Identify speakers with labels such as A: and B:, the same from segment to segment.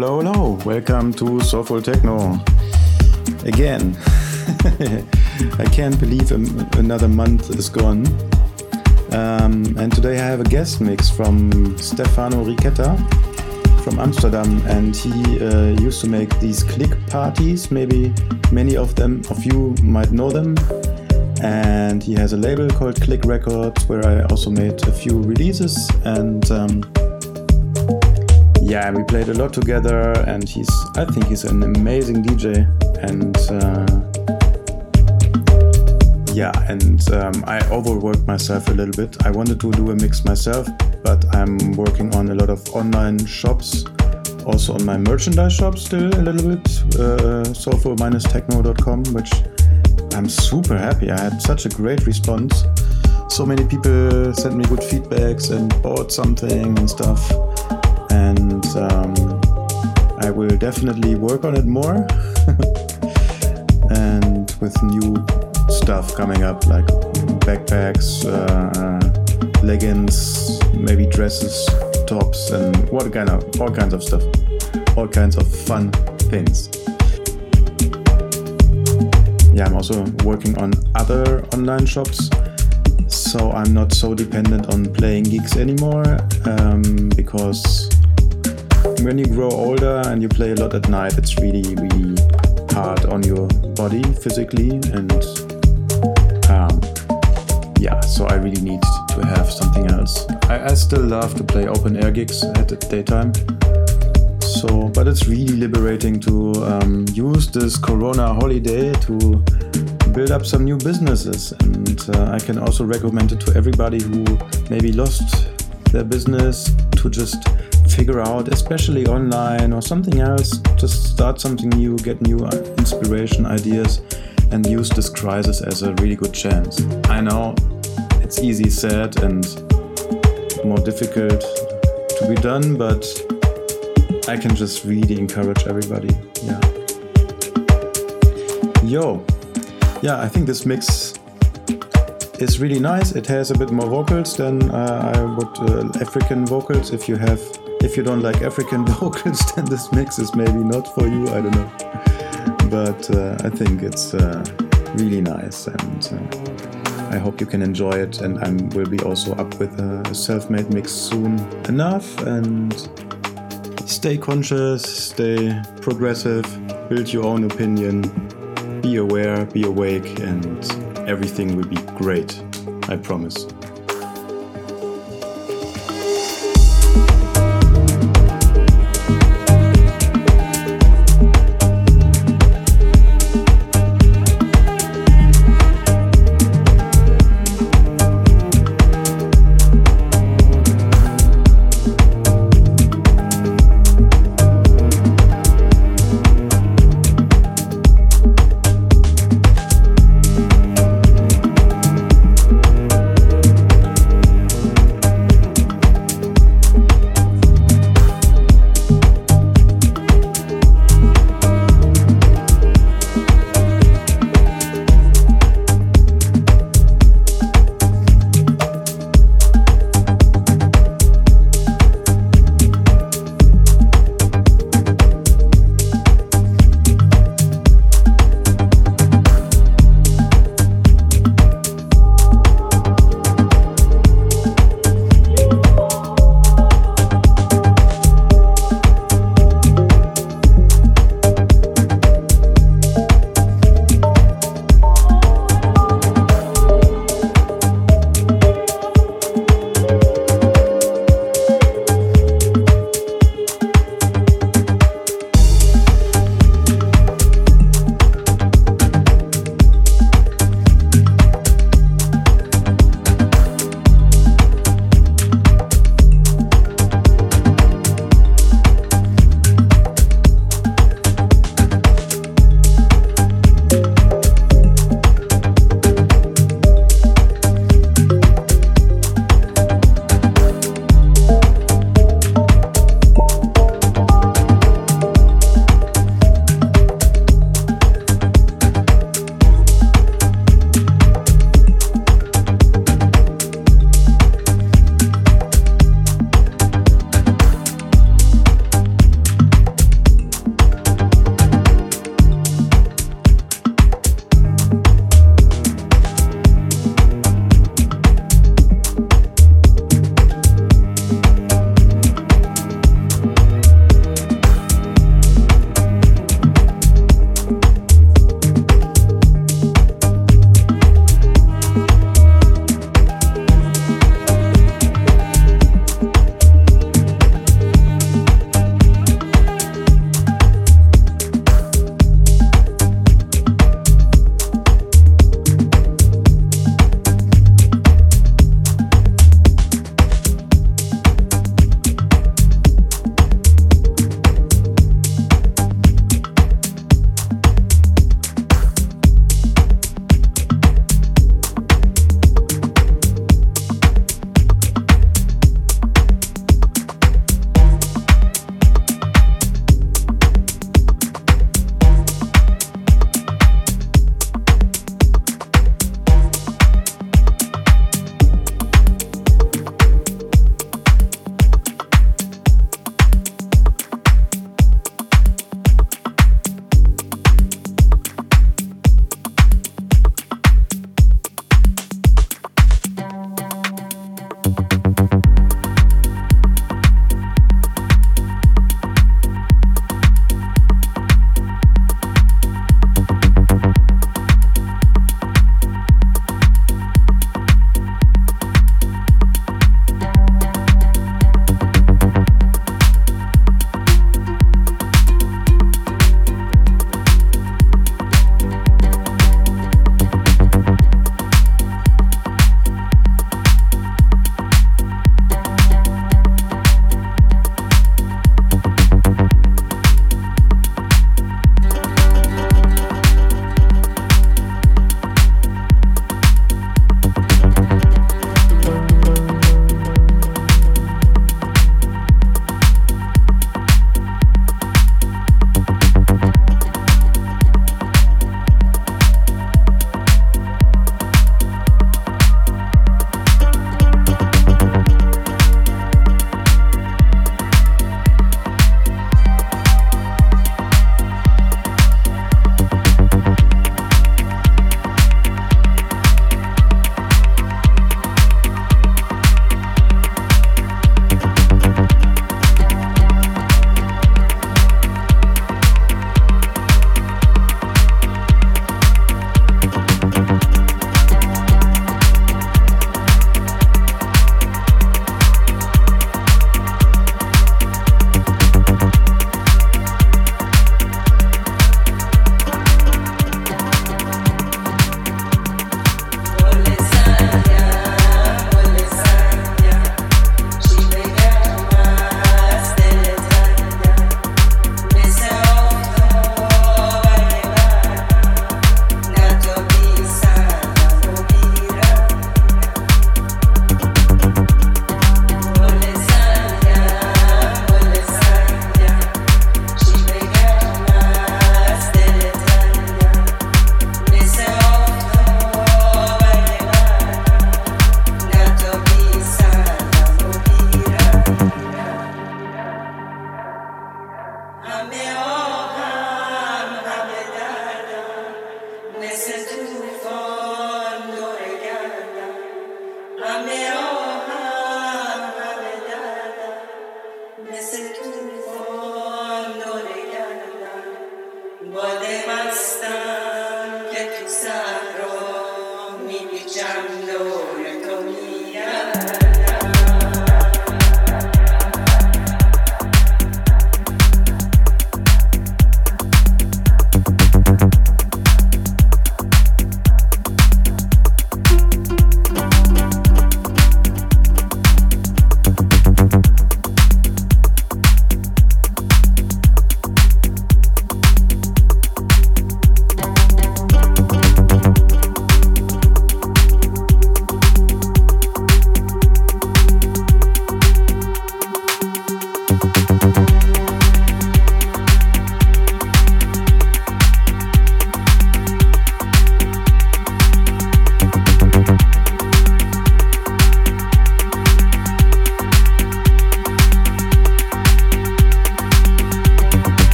A: hello, hello. Welcome to Soulful Techno. Again. I can't believe another month is gone. Um, and today I have a guest mix from Stefano Richetta from Amsterdam, and he uh, used to make these click parties. Maybe many of them of you might know them. And he has a label called Click Records, where I also made a few releases. And um, yeah, we played a lot together. And he's, I think, he's an amazing DJ. And uh, yeah, and um, I overworked myself a little bit. I wanted to do a mix myself, but I'm working on a lot of online shops, also on my merchandise shop still a little bit, uh, soulful-techno.com, which I'm super happy. I had such a great response. So many people sent me good feedbacks and bought something and stuff. And um, I will definitely work on it more. and with new stuff coming up, like backpacks, uh, leggings, maybe dresses, tops, and what kind of all kinds of stuff, all kinds of fun things. Yeah, I'm also working on other online shops, so I'm not so dependent on playing gigs anymore. Um, because when you grow older and you play a lot at night, it's really, really hard on your body physically and yeah, so I really need to have something else. I, I still love to play open air gigs at the daytime. So, but it's really liberating to um, use this Corona holiday to build up some new businesses. And uh, I can also recommend it to everybody who maybe lost their business to just figure out, especially online or something else, just start something new, get new inspiration, ideas, and use this crisis as a really good chance. I know it's easy said and more difficult to be done, but I can just really encourage everybody. Yeah. Yo. Yeah, I think this mix is really nice. It has a bit more vocals than uh, I would uh, African vocals. If you have, if you don't like African vocals, then this mix is maybe not for you. I don't know, but uh, I think it's uh, really nice and uh, I hope you can enjoy it, and I will be also up with a self made mix soon enough. And stay conscious, stay progressive, build your own opinion, be aware, be awake, and everything will be great. I promise.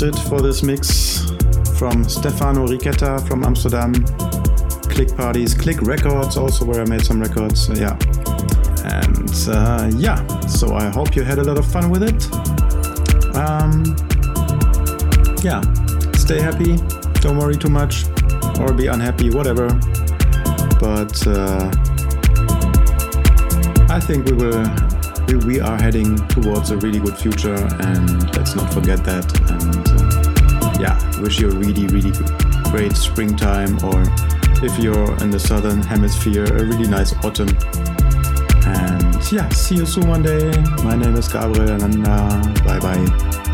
A: It for this mix from Stefano Richetta from Amsterdam. Click Parties, Click Records, also where I made some records. Uh, yeah. And uh, yeah, so I hope you had a lot of fun with it. Um, yeah, stay happy, don't worry too much, or be unhappy, whatever. But uh, I think we will we are heading towards a really good future, and let's not forget that. And uh, yeah, wish you a really, really great springtime, or if you're in the southern hemisphere, a really nice autumn. And yeah, see you soon one day. My name is Gabriel Ananda. Bye bye.